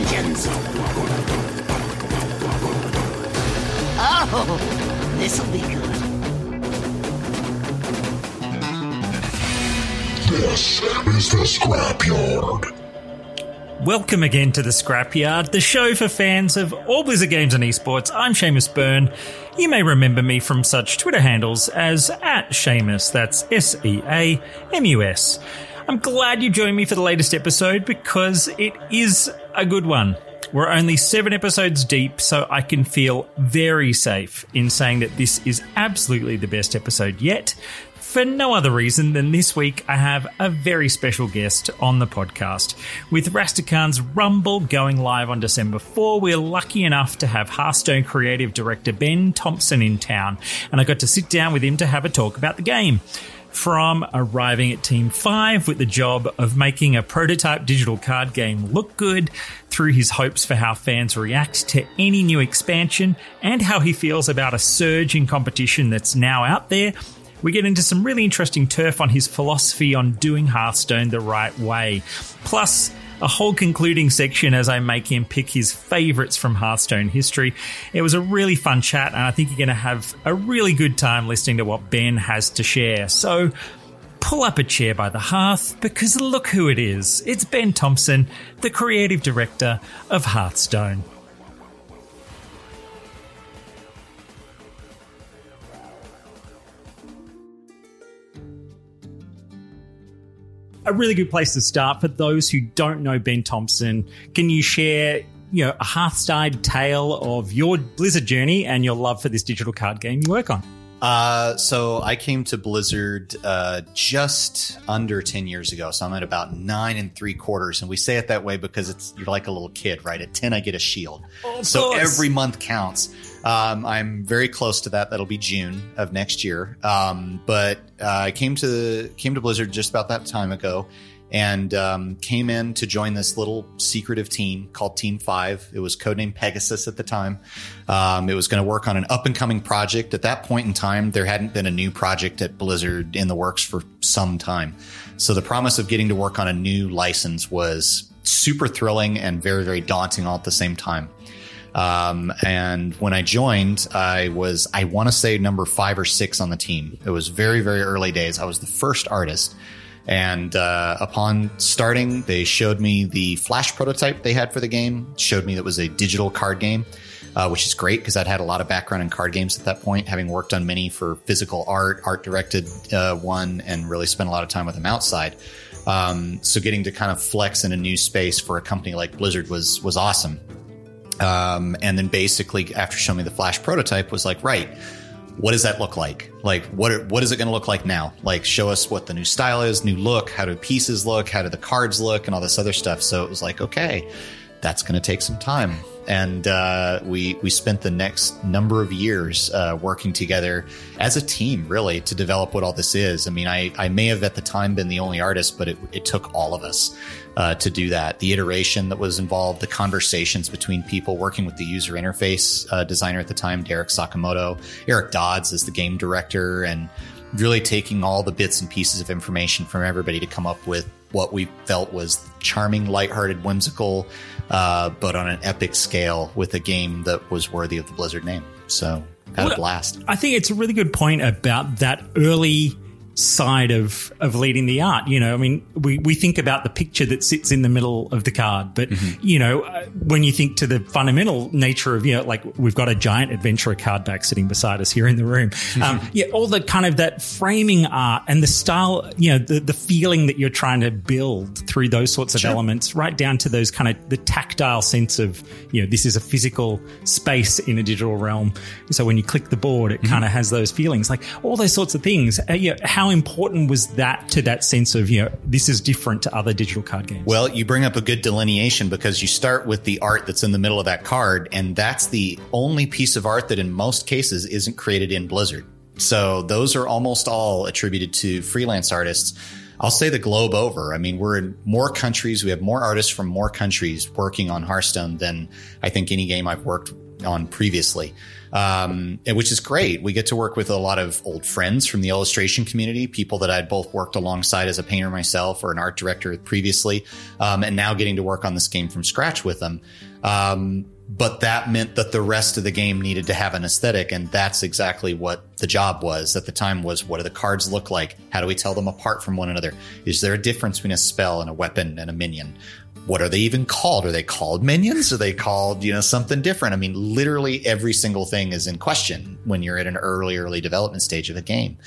dungeons. Oh, this'll be good. This is the Scrapyard. Welcome again to the Scrapyard, the show for fans of all Blizzard games and esports. I'm Seamus Byrne. You may remember me from such Twitter handles as at Seamus, that's S E A M U S. I'm glad you joined me for the latest episode because it is a good one. We're only seven episodes deep, so I can feel very safe in saying that this is absolutely the best episode yet. For no other reason than this week, I have a very special guest on the podcast. With Rastakhan's Rumble going live on December 4, we're lucky enough to have Hearthstone creative director Ben Thompson in town, and I got to sit down with him to have a talk about the game from arriving at Team 5 with the job of making a prototype digital card game look good, through his hopes for how fans react to any new expansion, and how he feels about a surge in competition that's now out there. We get into some really interesting turf on his philosophy on doing Hearthstone the right way. Plus, a whole concluding section as I make him pick his favourites from Hearthstone history. It was a really fun chat, and I think you're going to have a really good time listening to what Ben has to share. So, pull up a chair by the hearth because look who it is. It's Ben Thompson, the creative director of Hearthstone. A really good place to start for those who don't know Ben Thompson. Can you share, you know, a Hearthstone tale of your Blizzard journey and your love for this digital card game you work on? Uh, so I came to Blizzard uh, just under ten years ago. So I'm at about nine and three quarters, and we say it that way because it's you're like a little kid, right? At ten, I get a shield, Of so course. every month counts. Um, I'm very close to that. That'll be June of next year. Um, but uh, I came to came to Blizzard just about that time ago, and um, came in to join this little secretive team called Team Five. It was codenamed Pegasus at the time. Um, it was going to work on an up and coming project. At that point in time, there hadn't been a new project at Blizzard in the works for some time. So the promise of getting to work on a new license was super thrilling and very, very daunting all at the same time. Um, and when I joined, I was, I want to say number five or six on the team. It was very, very early days. I was the first artist. And uh, upon starting, they showed me the Flash prototype they had for the game, showed me that it was a digital card game, uh, which is great because I'd had a lot of background in card games at that point, having worked on many for physical art, art directed uh, one, and really spent a lot of time with them outside. Um, so getting to kind of flex in a new space for a company like Blizzard was was awesome. Um, and then basically after showing me the Flash prototype was like, right, what does that look like? Like, what are, what is it going to look like now? Like, show us what the new style is, new look, how do pieces look, how do the cards look, and all this other stuff. So it was like, okay, that's going to take some time. And uh, we we spent the next number of years uh, working together as a team, really, to develop what all this is. I mean, I, I may have at the time been the only artist, but it, it took all of us uh, to do that. The iteration that was involved, the conversations between people working with the user interface uh, designer at the time, Derek Sakamoto, Eric Dodds as the game director, and really taking all the bits and pieces of information from everybody to come up with what we felt was charming, lighthearted, whimsical, uh, but on an epic scale with a game that was worthy of the Blizzard name. So had a blast. I think it's a really good point about that early side of of leading the art. You know, I mean, we we think about the picture that sits in the middle of the card, but you know, uh, when you think to the fundamental nature of you know, like we've got a giant adventurer card back sitting beside us here in the room. Um, yeah, all the kind of that framing art and the style, you know, the the feeling that you're trying to build through those sorts of elements, right down to those kind of the tactile sense of you know, this is a physical space in a digital realm. So when you click the board, it kind of has those feelings, like all those sorts of things. Uh, you know, how important was that to that sense of you know, this is different to other digital card games? Well, you bring up a good delineation because you start with the art that's in the middle of that card, and that's the only piece of art that in most cases isn't created in Blizzard. So those are almost all attributed to freelance artists. I'll say the globe over. I mean, we're in more countries. We have more artists from more countries working on Hearthstone than I think any game I've worked on previously, um, which is great. We get to work with a lot of old friends from the illustration community, people that I'd both worked alongside as a painter myself or an art director previously, um, and now getting to work on this game from scratch with them. Um, but that meant that the rest of the game needed to have an aesthetic and that's exactly what the job was at the time was what do the cards look like? How do we tell them apart from one another? Is there a difference between a spell and a weapon and a minion? What are they even called? Are they called minions? Are they called you know something different? I mean literally every single thing is in question when you're at an early early development stage of a game.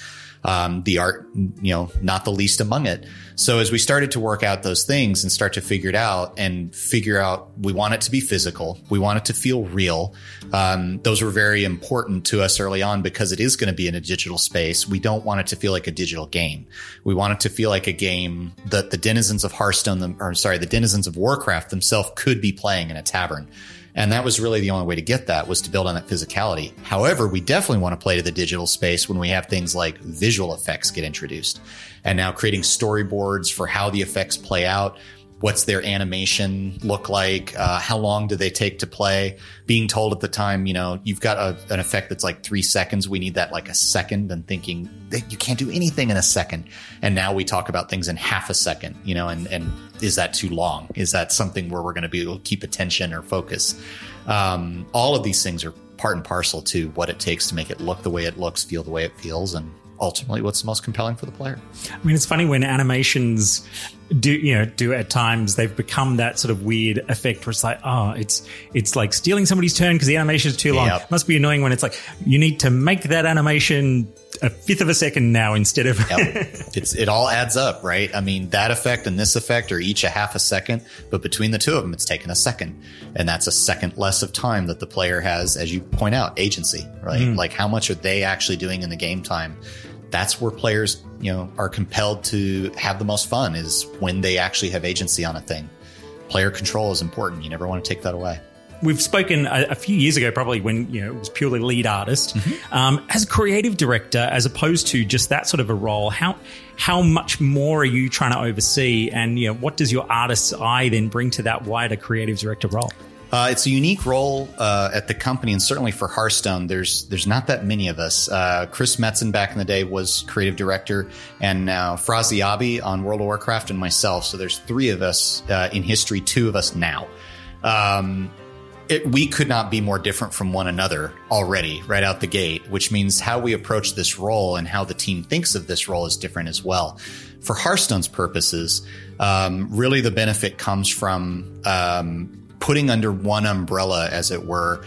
Um, the art, you know, not the least among it. So as we started to work out those things and start to figure it out and figure out, we want it to be physical. We want it to feel real. Um, those were very important to us early on because it is going to be in a digital space. We don't want it to feel like a digital game. We want it to feel like a game that the denizens of Hearthstone, or sorry, the denizens of Warcraft themselves could be playing in a tavern. And that was really the only way to get that was to build on that physicality. However, we definitely want to play to the digital space when we have things like visual effects get introduced and now creating storyboards for how the effects play out. What's their animation look like? Uh, how long do they take to play? Being told at the time you know you've got a, an effect that's like three seconds. We need that like a second and thinking that you can't do anything in a second. And now we talk about things in half a second you know and and is that too long? Is that something where we're going to be able to keep attention or focus? Um, all of these things are part and parcel to what it takes to make it look the way it looks feel the way it feels and ultimately what's the most compelling for the player. I mean, it's funny when animations do you know do at times they've become that sort of weird effect where it's like oh it's it's like stealing somebody's turn because the animation is too long. Yep. It must be annoying when it's like you need to make that animation a fifth of a second now instead of yep. it's it all adds up right i mean that effect and this effect are each a half a second but between the two of them it's taken a second and that's a second less of time that the player has as you point out agency right mm. like how much are they actually doing in the game time that's where players, you know, are compelled to have the most fun is when they actually have agency on a thing. Player control is important. You never want to take that away. We've spoken a, a few years ago, probably when you know it was purely lead artist. Mm-hmm. Um, as a creative director, as opposed to just that sort of a role, how how much more are you trying to oversee, and you know what does your artist's eye then bring to that wider creative director role? Uh, it's a unique role uh, at the company, and certainly for Hearthstone, there's there's not that many of us. Uh, Chris Metzen back in the day was creative director, and now Afrasiabi on World of Warcraft, and myself. So there's three of us uh, in history, two of us now. Um, it, we could not be more different from one another already right out the gate, which means how we approach this role and how the team thinks of this role is different as well. For Hearthstone's purposes, um, really the benefit comes from um, putting under one umbrella, as it were,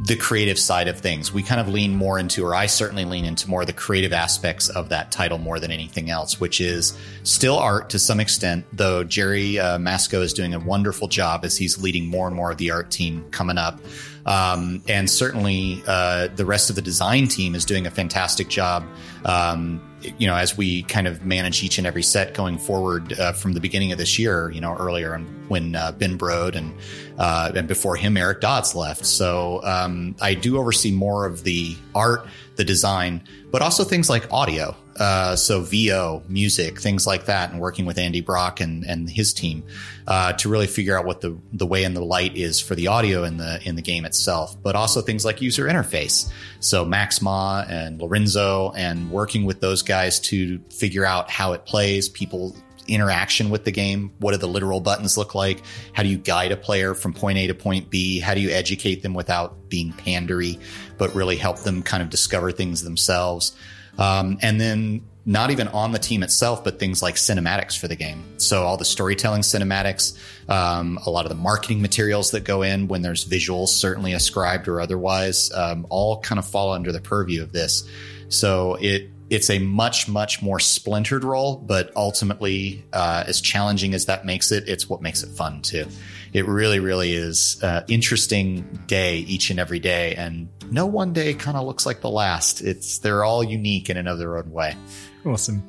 the creative side of things. We kind of lean more into, or I certainly lean into more the creative aspects of that title more than anything else, which is still art to some extent, though Jerry uh, Mascho is doing a wonderful job as he's leading more and more of the art team coming up. Um, and certainly uh, the rest of the design team is doing a fantastic job. Um, you know, as we kind of manage each and every set going forward uh, from the beginning of this year, you know, earlier when uh, Ben Brode and uh, and before him Eric Dodds left. So um, I do oversee more of the art, the design, but also things like audio. Uh, so VO, music, things like that, and working with Andy Brock and, and his team uh, to really figure out what the the way and the light is for the audio in the in the game itself, but also things like user interface. So Max Ma and Lorenzo, and working with those guys to figure out how it plays, people interaction with the game. What do the literal buttons look like? How do you guide a player from point A to point B? How do you educate them without being pandery, but really help them kind of discover things themselves? Um, and then not even on the team itself, but things like cinematics for the game. So all the storytelling cinematics, um, a lot of the marketing materials that go in when there's visuals, certainly ascribed or otherwise, um, all kind of fall under the purview of this. So it it's a much much more splintered role, but ultimately, uh, as challenging as that makes it, it's what makes it fun too. It really really is uh, interesting day each and every day, and no one day kind of looks like the last. It's they're all unique in another own way. Awesome.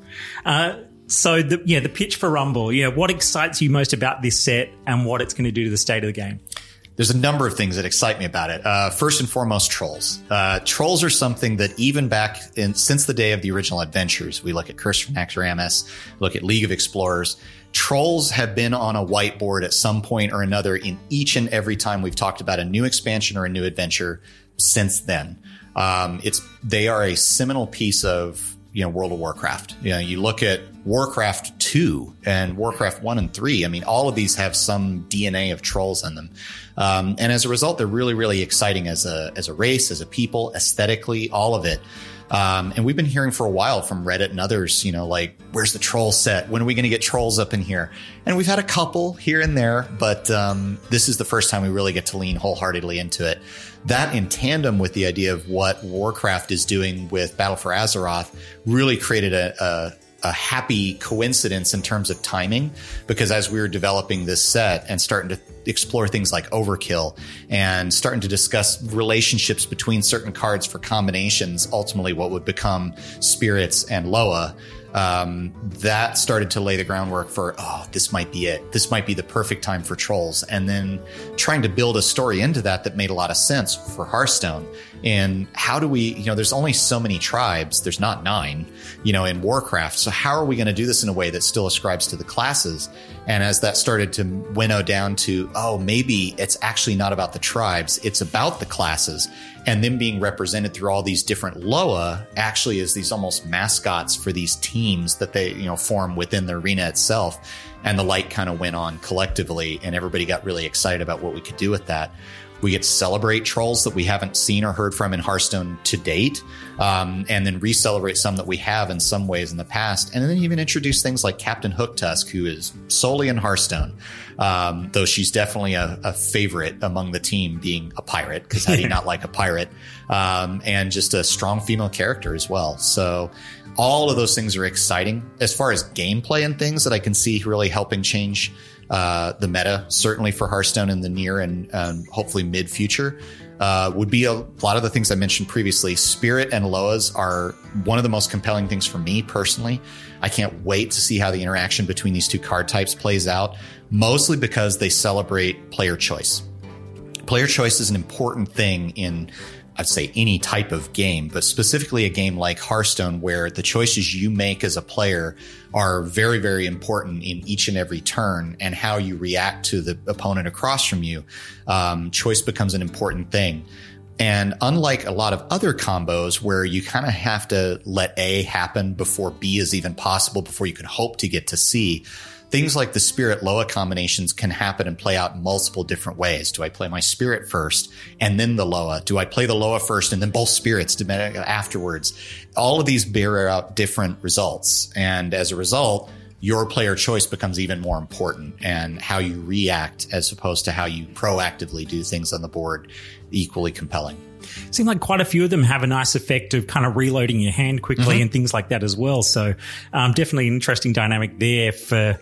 Uh, so the yeah the pitch for Rumble. Yeah, what excites you most about this set and what it's going to do to the state of the game? there's a number of things that excite me about it. Uh, first and foremost, trolls. Uh, trolls are something that even back in since the day of the original adventures, we look at Curse from Naxxramas, look at League of Explorers. Trolls have been on a whiteboard at some point or another in each and every time we've talked about a new expansion or a new adventure since then. Um, it's they are a seminal piece of you know World of Warcraft. You know, you look at Warcraft 2 and Warcraft 1 and 3. I mean, all of these have some DNA of trolls in them. Um, and as a result, they're really, really exciting as a, as a race, as a people, aesthetically, all of it. Um, and we've been hearing for a while from Reddit and others, you know, like, where's the troll set? When are we going to get trolls up in here? And we've had a couple here and there, but um, this is the first time we really get to lean wholeheartedly into it. That in tandem with the idea of what Warcraft is doing with Battle for Azeroth really created a, a a happy coincidence in terms of timing because as we were developing this set and starting to explore things like overkill and starting to discuss relationships between certain cards for combinations, ultimately what would become spirits and Loa, um, that started to lay the groundwork for, oh, this might be it. This might be the perfect time for trolls. And then trying to build a story into that that made a lot of sense for Hearthstone. And how do we, you know, there's only so many tribes. There's not nine, you know, in Warcraft. So how are we going to do this in a way that still ascribes to the classes? And as that started to winnow down to, oh, maybe it's actually not about the tribes. It's about the classes and them being represented through all these different Loa actually is these almost mascots for these teams that they, you know, form within the arena itself. And the light kind of went on collectively and everybody got really excited about what we could do with that. We get to celebrate trolls that we haven't seen or heard from in Hearthstone to date, um, and then re-celebrate some that we have in some ways in the past, and then even introduce things like Captain Hooktusk, who is solely in Hearthstone, um, though she's definitely a, a, favorite among the team, being a pirate because how do you not like a pirate, um, and just a strong female character as well. So all of those things are exciting as far as gameplay and things that I can see really helping change uh, the meta, certainly for Hearthstone in the near and um, hopefully mid future, uh, would be a lot of the things I mentioned previously. Spirit and Loas are one of the most compelling things for me personally. I can't wait to see how the interaction between these two card types plays out, mostly because they celebrate player choice. Player choice is an important thing in I'd say any type of game, but specifically a game like Hearthstone, where the choices you make as a player are very, very important in each and every turn, and how you react to the opponent across from you. Um, choice becomes an important thing. And unlike a lot of other combos where you kind of have to let A happen before B is even possible, before you can hope to get to C, things like the spirit Loa combinations can happen and play out in multiple different ways. Do I play my spirit first and then the Loa? Do I play the Loa first and then both spirits afterwards? All of these bear out different results. And as a result, your player choice becomes even more important and how you react as opposed to how you proactively do things on the board equally compelling. Seem like quite a few of them have a nice effect of kind of reloading your hand quickly mm-hmm. and things like that as well. So um, definitely an interesting dynamic there for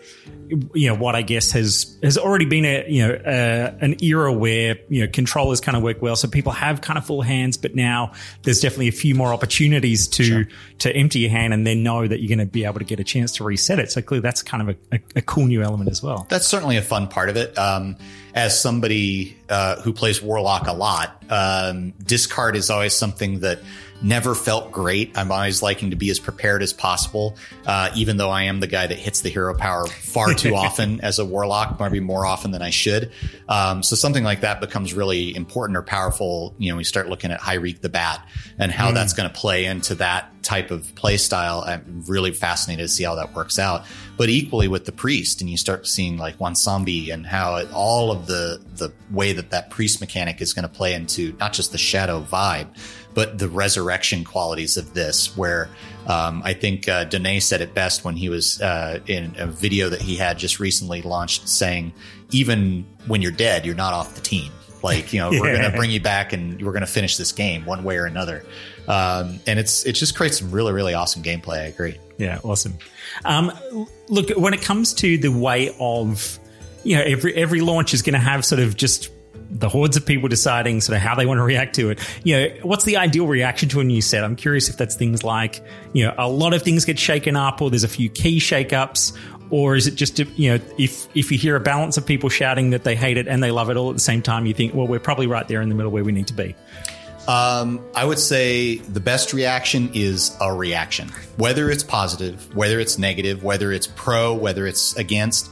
you know what I guess has has already been a you know uh, an era where you know controllers kind of work well, so people have kind of full hands, but now there's definitely a few more opportunities to sure. to empty your hand and then know that you're going to be able to get a chance to reset it. So clearly, that's kind of a, a, a cool new element as well. That's certainly a fun part of it. Um, as somebody uh, who plays Warlock a lot, um, discard is always something that never felt great. I'm always liking to be as prepared as possible, uh, even though I am the guy that hits the hero power far too often as a warlock, maybe more often than I should. Um, so something like that becomes really important or powerful. You know, we start looking at Hir'eek the Bat and how mm. that's going to play into that type of play style. I'm really fascinated to see how that works out. But equally with the priest, and you start seeing like Bwonsamdi and how it, all of the the way that that priest mechanic is going to play into not just the shadow vibe, but the resurrection qualities of this, where um, I think uh, Danae said it best when he was uh, in a video that he had just recently launched saying, even when you're dead, you're not off the team. Like, you know, yeah. we're going to bring you back and we're going to finish this game one way or another. Um, and it's, it just creates some really, really awesome gameplay. I agree. Yeah. Awesome. Um, look, when it comes to the way of, you know, every, every launch is going to have sort of just the hordes of people deciding sort of how they want to react to it. You know, what's the ideal reaction to a new set? I'm curious if that's things like, you know, a lot of things get shaken up or there's a few key shakeups or is it just you know if if you hear a balance of people shouting that they hate it and they love it all at the same time, you think, well, we're probably right there in the middle where we need to be. Um, I would say the best reaction is a reaction, whether it's positive, whether it's negative, whether it's pro, whether it's against.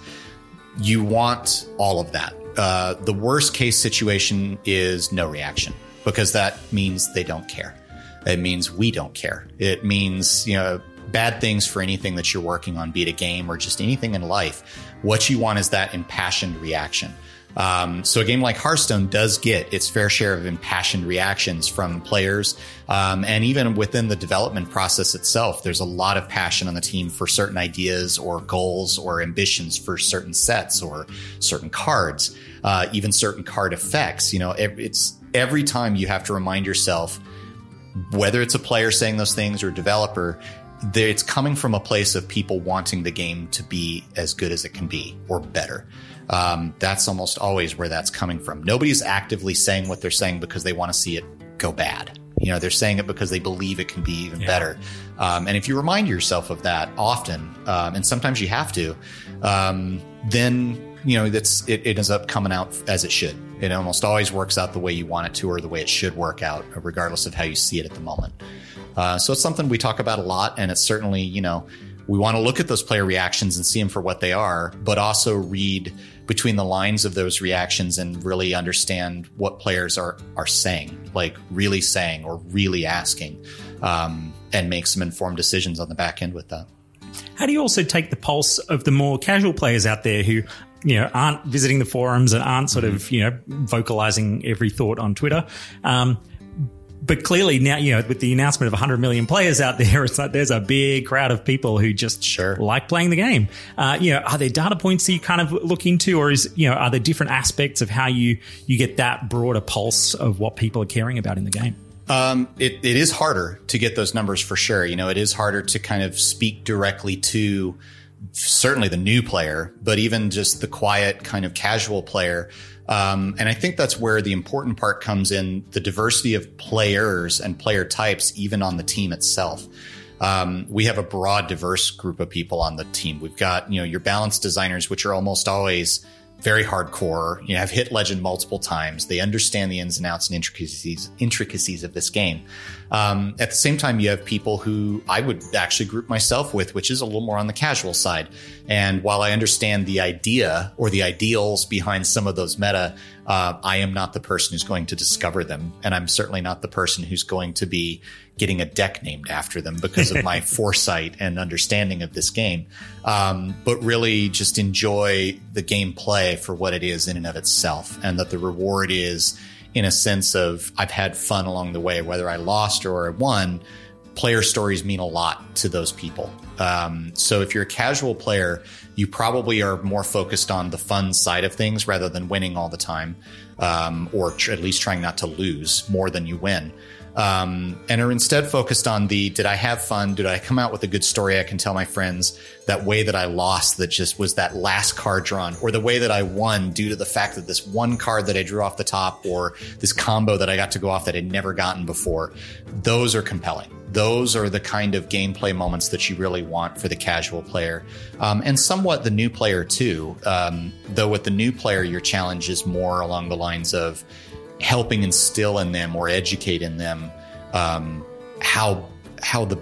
You want all of that. Uh, the worst case situation is no reaction because that means they don't care. It means we don't care. It means, you know, bad things for anything that you're working on, be it a game or just anything in life. What you want is that impassioned reaction. Um, so a game like Hearthstone does get its fair share of impassioned reactions from players, um, and even within the development process itself, there's a lot of passion on the team for certain ideas or goals or ambitions for certain sets or certain cards, uh, even certain card effects. You know, it's every time you have to remind yourself, whether it's a player saying those things or a developer, it's coming from a place of people wanting the game to be as good as it can be or better. Um, that's almost always where that's coming from. Nobody's actively saying what they're saying because they want to see it go bad. You know, they're saying it because they believe it can be even yeah. better. Um, and if you remind yourself of that often, um, and sometimes you have to, um, then you know that's it, it ends up coming out as it should. It almost always works out the way you want it to, or the way it should work out, regardless of how you see it at the moment. Uh, so it's something we talk about a lot, and it's certainly you know we want to look at those player reactions and see them for what they are, but also read between the lines of those reactions and really understand what players are are saying, like really saying or really asking, um, and make some informed decisions on the back end with that. How do you also take the pulse of the more casual players out there who you know aren't visiting the forums and aren't sort of you know vocalizing every thought on Twitter? Um, but clearly now, you know, with the announcement of 100 million players out there, it's like there's a big crowd of people who just sure. like playing the game. Uh, you know, are there data points that you kind of look into, or is you know, are there different aspects of how you you get that broader pulse of what people are caring about in the game? Um, it, it is harder to get those numbers for sure. You know, it is harder to kind of speak directly to certainly the new player, but even just the quiet kind of casual player um, and I think that's where the important part comes in the diversity of players and player types, even on the team itself. Um, we have a broad, diverse group of people on the team. We've got, you know, your balance designers, which are almost always very hardcore. You know, have hit legend multiple times. They understand the ins and outs and intricacies intricacies of this game. Um, at the same time, you have people who I would actually group myself with, which is a little more on the casual side. And while I understand the idea or the ideals behind some of those meta, uh, I am not the person who's going to discover them, and I'm certainly not the person who's going to be getting a deck named after them because of my foresight and understanding of this game. Um, but really just enjoy the gameplay for what it is in and of itself and that the reward is in a sense of I've had fun along the way, whether I lost or I won. Player stories mean a lot to those people. Um, so if you're a casual player, you probably are more focused on the fun side of things rather than winning all the time, um, or tr- at least trying not to lose more than you win um, and are instead focused on the did I have fun? Did I come out with a good story I can tell my friends? That way that I lost that just was that last card drawn, or the way that I won due to the fact that this one card that I drew off the top, or this combo that I got to go off that I'd never gotten before. Those are compelling. Those are the kind of gameplay moments that you really want for the casual player, um, and somewhat the new player too. Um, though with the new player, your challenge is more along the lines of helping instill in them or educate in them um, how how the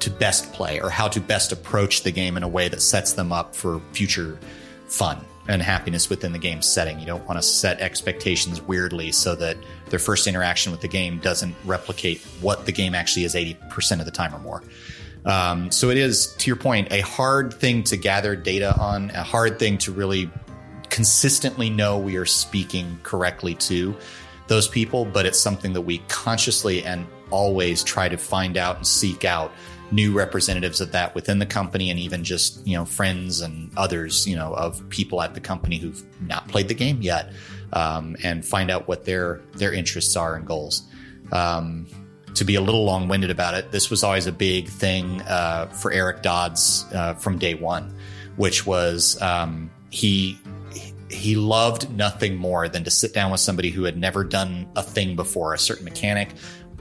to best play or how to best approach the game in a way that sets them up for future fun and happiness within the game setting. You don't want to set expectations weirdly so that their first interaction with the game doesn't replicate what the game actually is 80% of the time or more. Um, so it is, to your point, a hard thing to gather data on, a hard thing to really consistently know we are speaking correctly to those people, but it's something that we consciously and always try to find out and seek out new representatives of that within the company and even just, you know, friends and others, you know, of people at the company who've not played the game yet, um, and find out what their, their interests are and goals. Um, to be a little long winded about it, this was always a big thing, uh, for Eric Dodds, uh, from day one, which was, um, he he loved nothing more than to sit down with somebody who had never done a thing before, a certain mechanic,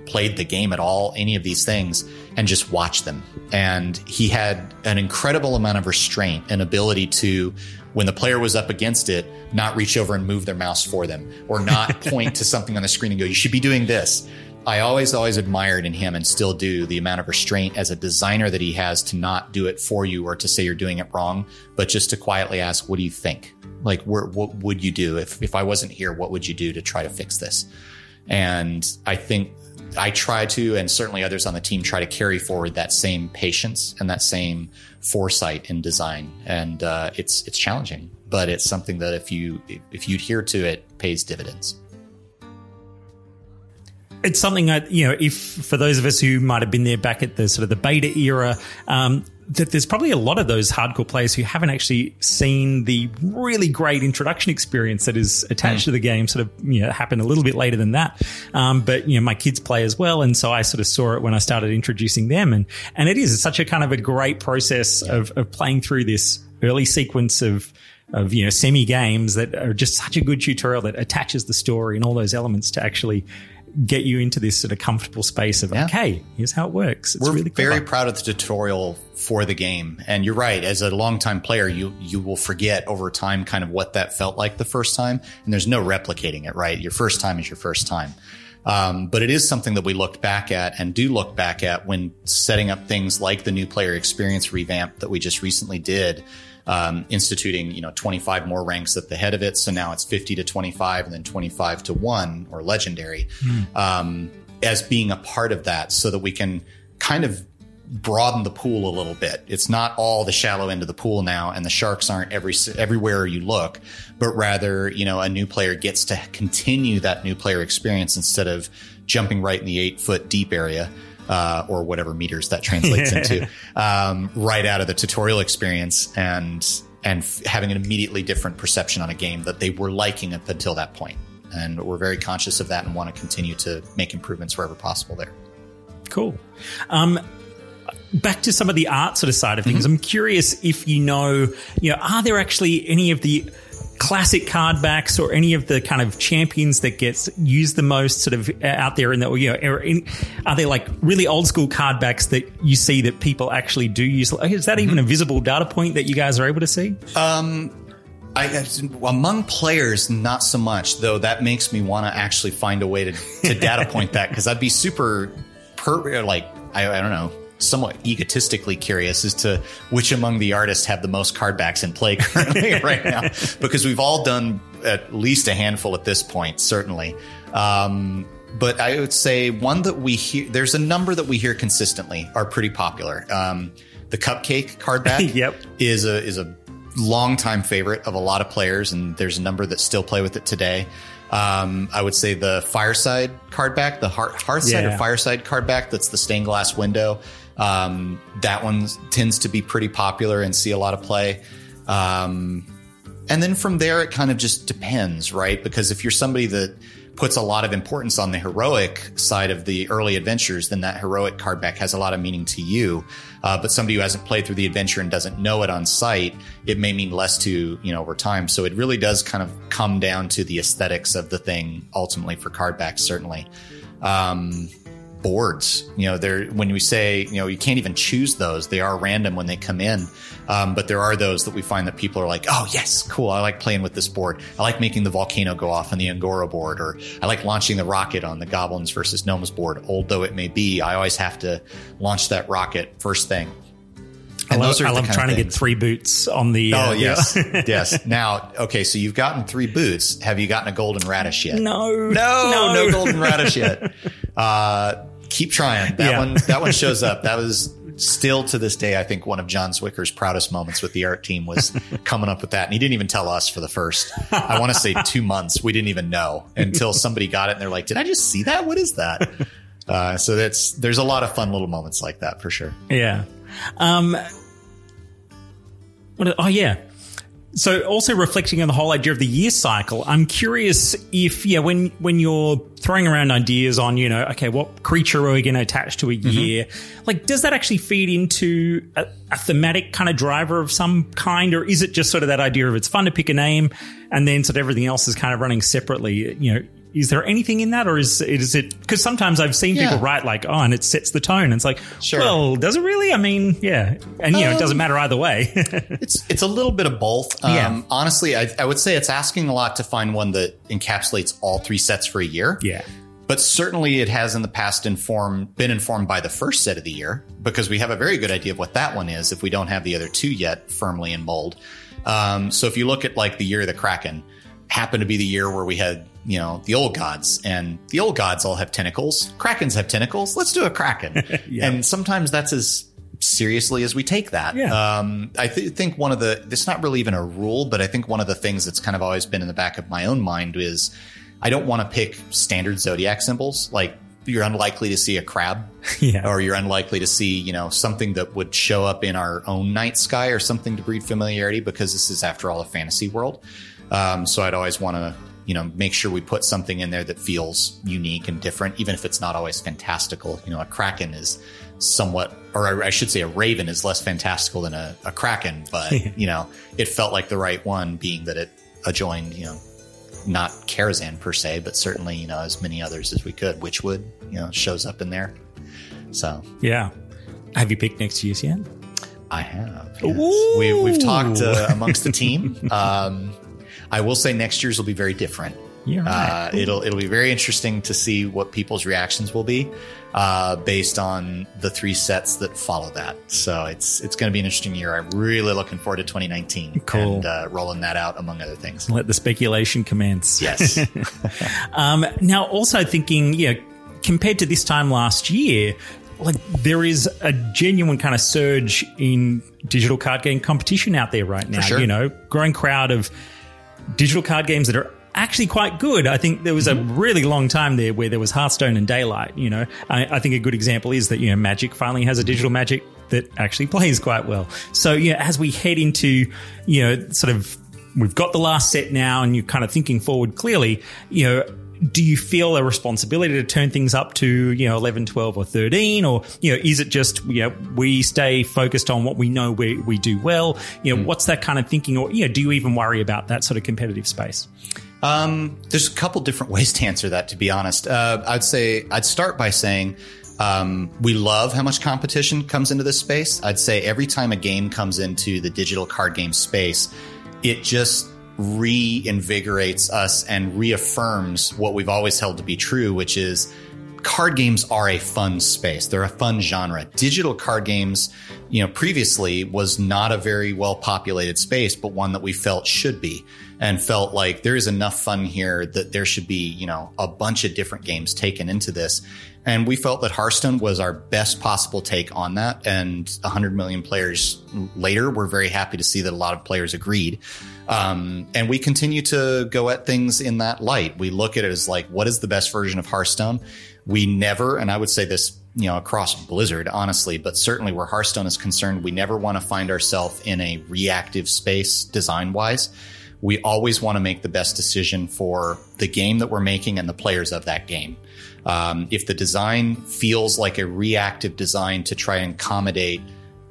played the game at all, any of these things, and just watch them. And he had an incredible amount of restraint and ability to, when the player was up against it, not reach over and move their mouse for them or not point to something on the screen and go, you should be doing this. I always, always admired in him and still do the amount of restraint as a designer that he has to not do it for you or to say you're doing it wrong, but just to quietly ask, what do you think? Like, what would you do if, if I wasn't here? What would you do to try to fix this? And I think I try to, and certainly others on the team try to carry forward that same patience and that same foresight in design. And uh, it's it's challenging, but it's something that if you if you adhere to it, pays dividends it's something that you know if for those of us who might have been there back at the sort of the beta era um, that there's probably a lot of those hardcore players who haven't actually seen the really great introduction experience that is attached mm. to the game sort of you know happened a little bit later than that um, but you know my kids play as well and so I sort of saw it when I started introducing them and and it is such a kind of a great process yeah. of, of playing through this early sequence of of you know semi games that are just such a good tutorial that attaches the story and all those elements to actually get you into this sort of comfortable space of yeah. okay, here's how it works. It's We're really very proud of the tutorial for the game, and you're right. As a longtime player, you you will forget over time kind of what that felt like the first time, and there's no replicating it. Right, your first time is your first time. Um, but it is something that we looked back at and do look back at when setting up things like the new player experience revamp that we just recently did um, instituting, you know, 25 more ranks at the head of it. So now it's 50 to 25 and then 25 to one or legendary, mm. um, as being a part of that so that we can kind of broaden the pool a little bit. It's not all the shallow end of the pool now, and the sharks aren't every everywhere you look, but rather, you know, a new player gets to continue that new player experience instead of jumping right in the eight foot deep area uh, or whatever meters that translates into, um, right out of the tutorial experience and and f- having an immediately different perception on a game that they were liking up until that point. And we're very conscious of that and want to continue to make improvements wherever possible there. Cool. Um, back to some of the art sort of side of things. Mm-hmm. I'm curious if you know, you know, are there actually any of the classic card backs or any of the kind of champions that gets used the most sort of out there in the you know in, are there like really old school card backs that you see that people actually do use is that even mm-hmm. a visible data point that you guys are able to see um I, among players, not so much, though that makes me want to actually find a way to, to data point that because I'd be super, per, like, I, I don't know, somewhat egotistically curious as to which among the artists have the most card backs in play currently right now, because we've all done at least a handful at this point, certainly. Um, but I would say one that we hear, there's a number that we hear consistently are pretty popular. Um, the cupcake card back yep. is a, is a longtime favorite of a lot of players, and there's a number that still play with it today. Um, I would say the fireside card back, the hearth, hearthside yeah. or fireside card back. That's the stained glass window. Um, that one tends to be pretty popular and see a lot of play. Um, and then from there, it kind of just depends, right? Because if you're somebody that puts a lot of importance on the heroic side of the early adventures, then that heroic card back has a lot of meaning to you. Uh, but somebody who hasn't played through the adventure and doesn't know it on sight, it may mean less to, you know, over time. So it really does kind of come down to the aesthetics of the thing ultimately for card backs, certainly. Um, boards. You know, there when we say you know you can't even choose those; they are random when they come in. Um, but there are those that we find that people are like, "Oh yes, cool! I like playing with this board. I like making the volcano go off on the Un'Goro board, or I like launching the rocket on the Goblins versus Gnomes board. Old though it may be, I always have to launch that rocket first thing." And I love, I love trying to get three boots on the. Uh, oh yes, yes. Now, okay, so you've gotten three boots. Have you gotten a golden radish yet? No, no, no, no golden radish yet. Uh, keep trying. That yeah. one, that one shows up. That was still to this day, I think one of John Zwicker's proudest moments with the art team was coming up with that. And he didn't even tell us for the first, I want to say two months. We didn't even know until somebody got it and they're like, did I just see that? What is that? Uh, so that's, there's a lot of fun little moments like that for sure. Yeah. Um, what, oh yeah. So also reflecting on the whole idea of the year cycle, I'm curious if yeah, when when you're throwing around ideas on, you know, okay, what creature are we going to attach to a mm-hmm. year? Mm-hmm. Like, does that actually feed into a, a, thematic kind of driver of some kind, or is it just sort of that idea of it's fun to pick a name and then sort of everything else is kind of running separately? You know, is there anything in that, or is is it? Because sometimes I've seen Yeah. people write like, "Oh, and it sets the tone." And it's like, Sure. well, does it really? I mean, yeah, and you know, it doesn't Um, matter either way. It's it's a little bit of both. Um, Yeah. Honestly, I, I would say it's asking a lot to find one that encapsulates all three sets for a year. yeah, But certainly it has in the past informed, been informed by the first set of the year because we have a very good idea of what that one is if we don't have the other two yet firmly in mold. Um, so if you look at like the year of the Kraken, happened to be the year where we had, you know, the old gods and the old gods all have tentacles. Krakens have tentacles. Let's do a Kraken. And sometimes that's as seriously as we take that. Yeah. Um, I th- think one of the, it's not really even a rule, but I think one of the things that's kind of always been in the back of my own mind is I don't want to pick standard zodiac symbols. Like you're unlikely to see a crab Yeah. or you're unlikely to see, you know, something that would show up in our own night sky or something to breed familiarity because this is after all a fantasy world. Um, so I'd always want to, you know, make sure we put something in there that feels unique and different, even if it's not always fantastical. You know, a kraken is somewhat, or I should say, a raven is less fantastical than a, a kraken, but you know, it felt like the right one, being that it adjoined, you know, not Karazhan per se, but certainly you know as many others as we could. Witchwood, you know, shows up in there. So yeah. Have you picked next year's yet? I have. yes. We, we've talked uh, amongst the team. Um, I will say next year's will be very different. Yeah, right. Uh, it'll it'll be very interesting to see what people's reactions will be uh, based on the three sets that follow that. So it's it's going to be an interesting year. I'm really looking forward to 2019 Cool. and uh, rolling that out among other things. Let the speculation commence. Yes. Um, now, also thinking, know, compared to this time last year, like there is a genuine kind of surge in digital card game competition out there right now. sure. You know, growing crowd of digital card games that are actually quite good. I think there was a mm-hmm. really long time there where there was Hearthstone and Daylight. You know, I, I think a good example is that you know Magic finally has a mm-hmm. digital Magic that actually plays quite well. So you know, as we head into you know sort of we've got the last set now, and you're kind of thinking forward clearly. You know. Do you feel a responsibility to turn things up to, you know, 11, 12 or 13? Or, you know, is it just, you know, we stay focused on what we know we, we do well? You know, what's that kind of thinking? Or, you know, do you even worry about that sort of competitive space? Um, there's a couple different ways to answer that, to be honest. Uh, I'd say I'd start by saying um, we love how much competition comes into this space. I'd say every time a game comes into the digital card game space, it just reinvigorates us and reaffirms what we've always held to be true, which is card games are a fun space. They're a fun genre. Digital card games, you know, previously was not a very well populated space, but one that we felt should be and felt like there is enough fun here that there should be, you know, a bunch of different games taken into this. And we felt that Hearthstone was our best possible take on that. And 100 million players later, we're very happy to see that a lot of players agreed. Um, and we continue to go at things in that light. We look at it as like, what is the best version of Hearthstone? We never, and I would say this, you know, across Blizzard, honestly, but certainly where Hearthstone is concerned, we never want to find ourselves in a reactive space design wise. We always want to make the best decision for the game that we're making and the players of that game. Um, if the design feels like a reactive design to try and accommodate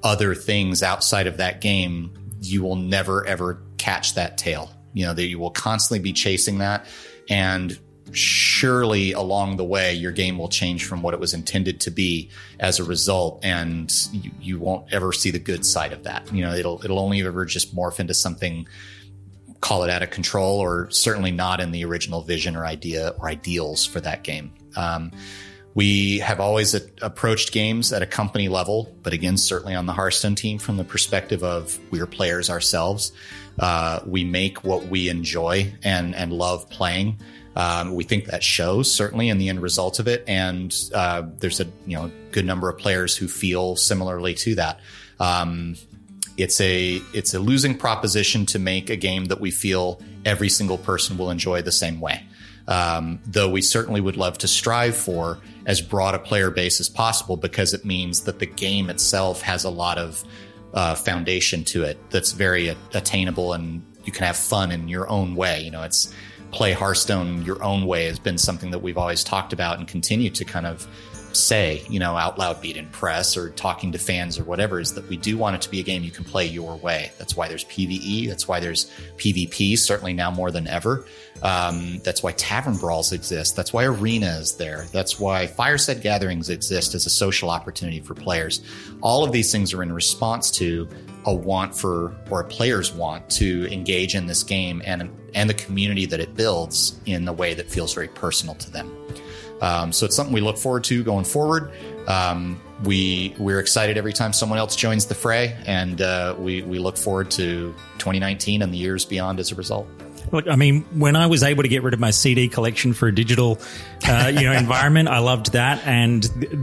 other things outside of that game, you will never ever catch that tail. You know, that you will constantly be chasing that. And surely along the way, your game will change from what it was intended to be as a result. And you, you won't ever see the good side of that. You know, it'll, it'll only ever just morph into something call it out of control or certainly not in the original vision or idea or ideals for that game. Um, we have always a- approached games at a company level, but again, certainly on the Hearthstone team from the perspective of we're players ourselves. Uh, we make what we enjoy and, and love playing. Um, we think that shows certainly in the end result of it. And, uh, there's a, you know, good number of players who feel similarly to that. Um, it's a it's a losing proposition to make a game that we feel every single person will enjoy the same way. Um, though we certainly would love to strive for as broad a player base as possible because it means that the game itself has a lot of uh, foundation to it that's very attainable and you can have fun in your own way. You know, it's play Hearthstone your own way has been something that we've always talked about and continue to kind of say, you know, out loud, beat in press or talking to fans or whatever, is that we do want it to be a game you can play your way. That's why there's PVE. That's why there's PvP, certainly now more than ever. Um, that's why tavern brawls exist. That's why arena is there. That's why fireside gatherings exist as a social opportunity for players. All of these things are in response to a want for or a player's want to engage in this game and and the community that it builds in a way that feels very personal to them. Um, so it's something we look forward to going forward. Um, we we're excited every time someone else joins the fray, and uh, we we look forward to 2019 and the years beyond as a result. Look, I mean, when I was able to get rid of my CD collection for a digital, uh, you know, environment, I loved that, and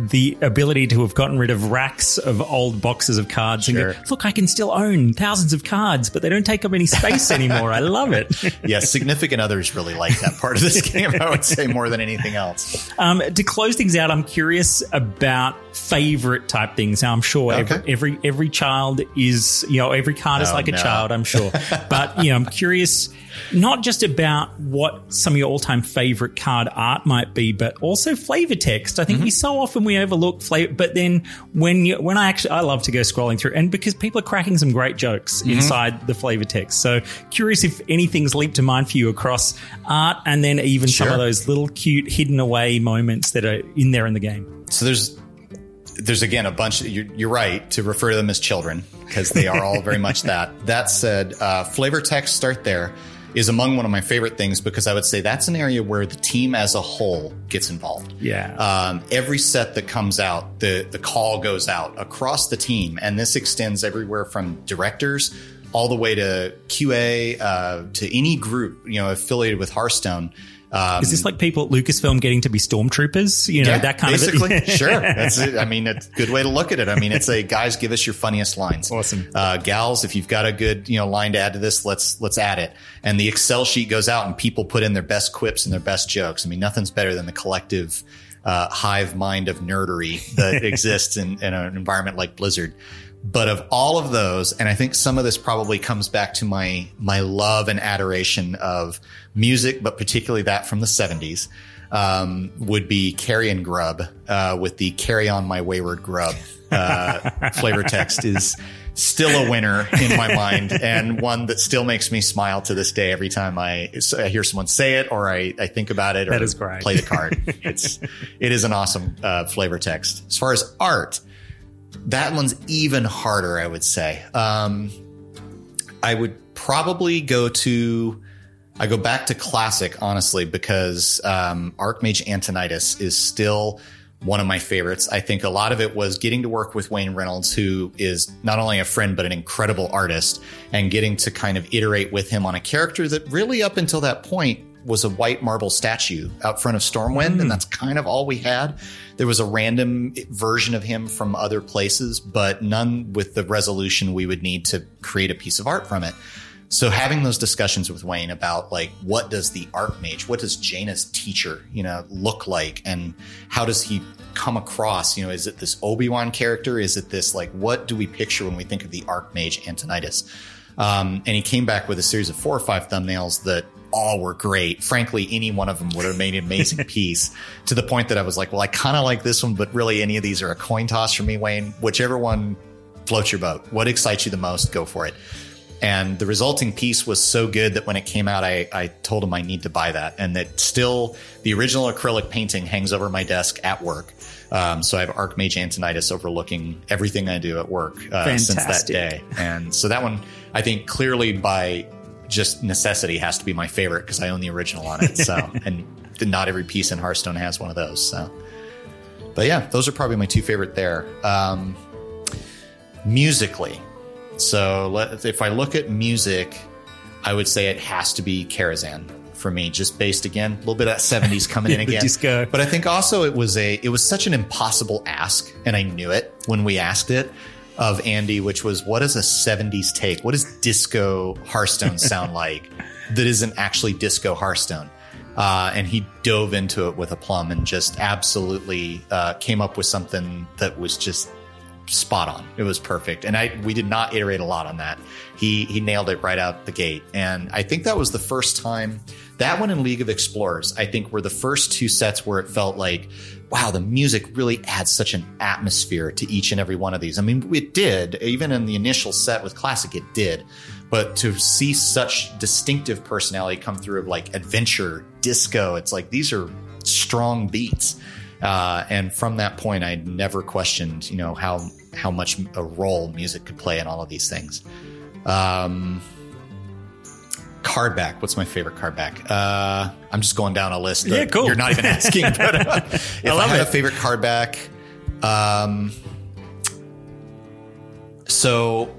the ability to have gotten rid of racks of old boxes of cards Sure. and go, look, I can still own thousands of cards, but they don't take up any space anymore. I love it. Yeah, significant others really like that part of this game. I would say more than anything else. Um, to close things out, I'm curious about favorite type things. Now, I'm sure every, Okay. every every child is, you know, every card is Oh, like a child. I'm sure, but you know, I'm curious not just about what some of your all time favorite card art might be, but also flavor text. I think Mm-hmm. we so often we overlook flavor, but then when you when I actually I love to go scrolling through, and because people are cracking some great jokes Mm-hmm. inside the flavor text. So curious if anything's leaped to mind for you across art, and then even some of those little cute hidden away moments that are in there in the game. So there's there's again a bunch. You're, you're right to refer to them as children because they are all very much that. That said, uh, flavor text start there is among one of my favorite things because I would say that's an area where the team as a whole gets involved. Yeah. Um, every set that comes out, the the call goes out across the team, and this extends everywhere from directors all the way to QA uh, to any group you know affiliated with Hearthstone. Um, Is this like people at Lucasfilm getting to be stormtroopers? You know, that kind of basically. of sure. That's it. I mean, it's a good way to look at it. I mean, it's a guys, give us your funniest lines. Awesome. Uh, gals, if you've got a good, you know, line to add to this, let's, let's add it. And the Excel sheet goes out and people put in their best quips and their best jokes. I mean, nothing's better than the collective, uh, hive mind of nerdery that exists in, in an environment like Blizzard. But of all of those, and I think some of this probably comes back to my my love and adoration of music, but particularly that from the '70s, um, would be Carrion Grub uh, with the "Carry On My Wayward Grub" uh, flavor text is still a winner in my mind, and one that still makes me smile to this day every time I, I hear someone say it or I, I think about it or That is great. play the card. it's it is an awesome uh, flavor text. As far as art that one's even harder, I would say. Um, I would probably go to. I go back to classic, honestly, because um, Archmage Antonidas is still one of my favorites. I think a lot of it was getting to work with Wayne Reynolds, who is not only a friend, but an incredible artist, and getting to kind of iterate with him on a character that really, up until that point, was a white marble statue out front of Stormwind, and that's kind of all we had. There was a random version of him from other places, but none with the resolution we would need to create a piece of art from it. So having those discussions with Wayne about like what does the Archmage, what does Jaina's teacher, you know, look like, and how does he come across? You know, is it this Obi Wan character? Is it this like what do we picture when we think of the Archmage Antonidas? Um, and he came back with a series of four or five thumbnails that all were great. Frankly, any one of them would have made an amazing piece to the point that I was like, well, I kind of like this one, but really any of these are a coin toss for me, Wayne. Whichever one floats your boat. What excites you the most? Go for it. And the resulting piece was so good that when it came out, I, I told him I need to buy that. And that still, the original acrylic painting hangs over my desk at work. Um, so I have Archmage Antonidas overlooking everything I do at work uh, since that day. And so that one, I think clearly by just necessity has to be my favorite because I own the original on it. So, and not every piece in Hearthstone has one of those. So, but yeah, those are probably my two favorite there. Um, musically, so let, if I look at music, I would say it has to be Karazhan for me, just based again a little bit of that seventies coming in again. disco. But I think also it was a it was such an impossible ask, and I knew it when we asked it of Andy, which was what is a seventies take? What does disco Hearthstone sound like that isn't actually disco Hearthstone? Uh, and he dove into it with a plum and just absolutely uh, came up with something that was just spot on. It was perfect, and I we did not iterate a lot on that. He he nailed it right out the gate, and I think that was the first time That one and League of Explorers, I think, were the first two sets where it felt like, wow, the music really adds such an atmosphere to each and every one of these. I mean, it did, even in the initial set with Classic, it did. But to see such distinctive personality come through of like adventure, disco, it's like these are strong beats. Uh, and from that point, I never questioned, you know, how how much a role music could play in all of these things. Um, card back. What's my favorite card back? Uh, I'm just going down a list. Yeah, cool. You're not even asking, but uh, if I, love have it. a favorite card back, um, so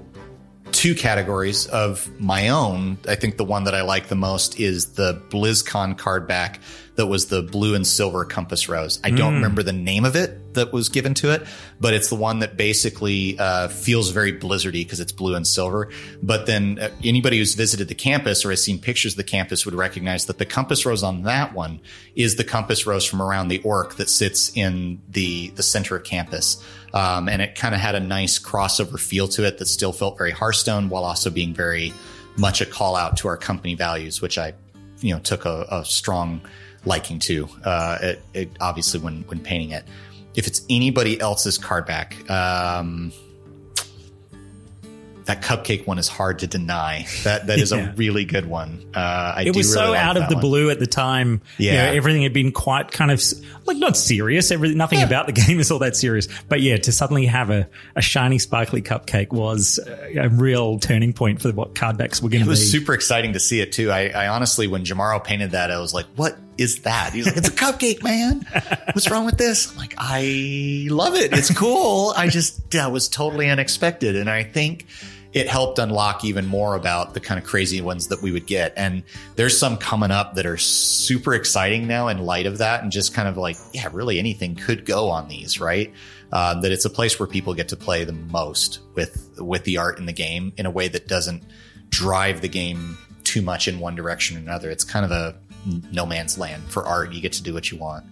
two categories of my own. I think the one that I like the most is the BlizzCon card back that was the blue and silver compass rose. I don't remember the name of it that was given to it, but it's the one that basically uh, feels very blizzardy because it's blue and silver. But then uh, anybody who's visited the campus or has seen pictures of the campus would recognize that the compass rose on that one is the compass rose from around the orc that sits in the the center of campus. Um, and it kind of had a nice crossover feel to it that still felt very Hearthstone while also being very much a call out to our company values, which I, you know, took a, a strong liking to. Uh, it, it obviously when when painting it. If it's anybody else's card back, um, that cupcake one is hard to deny. That that is Yeah. a really good one. Uh, I It was so really out of the one. blue at the time. You Yeah. know, everything had been quite kind of like not serious. Everything, nothing about the game is all that serious. But yeah, to suddenly have a, a shiny, sparkly cupcake was a, a real turning point for what cardbacks were going to be. It was super exciting to see it too. I, I honestly, when Jamaro painted that, I was like, "What is that?" He's like, "It's a cupcake, man. What's wrong with this?" I'm like, "I love it. It's cool. I just that was totally unexpected, and I think it helped unlock even more about the kind of crazy ones that we would get. And there's some coming up that are super exciting now in light of that, and just kind of like, yeah, really anything could go on these, right? Uh, that it's a place where people get to play the most with with the art in the game in a way that doesn't drive the game too much in one direction or another. It's kind of a no man's land for art. You get to do what you want.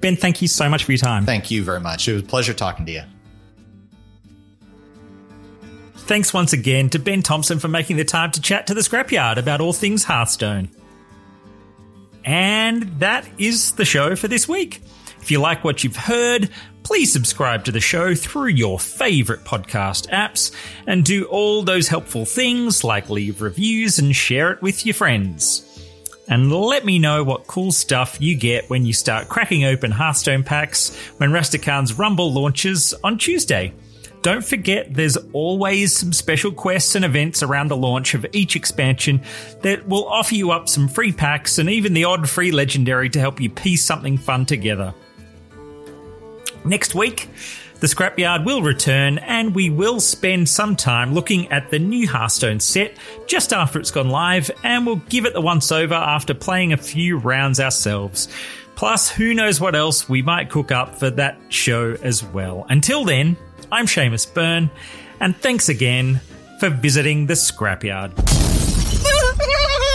ben, thank you so much for your time. Thank you very much. It was a pleasure talking to you. Thanks once again to Ben Thompson for making the time to chat to the Scrapyard about all things Hearthstone. And that is the show for this week. If you like what you've heard, please subscribe to the show through your favorite podcast apps and do all those helpful things like leave reviews and share it with your friends. And let me know what cool stuff you get when you start cracking open Hearthstone packs when Rastakhan's Rumble launches on Tuesday. Don't forget there's always some special quests and events around the launch of each expansion that will offer you up some free packs and even the odd free legendary to help you piece something fun together. Next week, the Scrapyard will return and we will spend some time looking at the new Hearthstone set just after it's gone live and we'll give it the once over after playing a few rounds ourselves. Plus, who knows what else we might cook up for that show as well. Until then, I'm Seamus Byrne and thanks again for visiting the Scrapyard.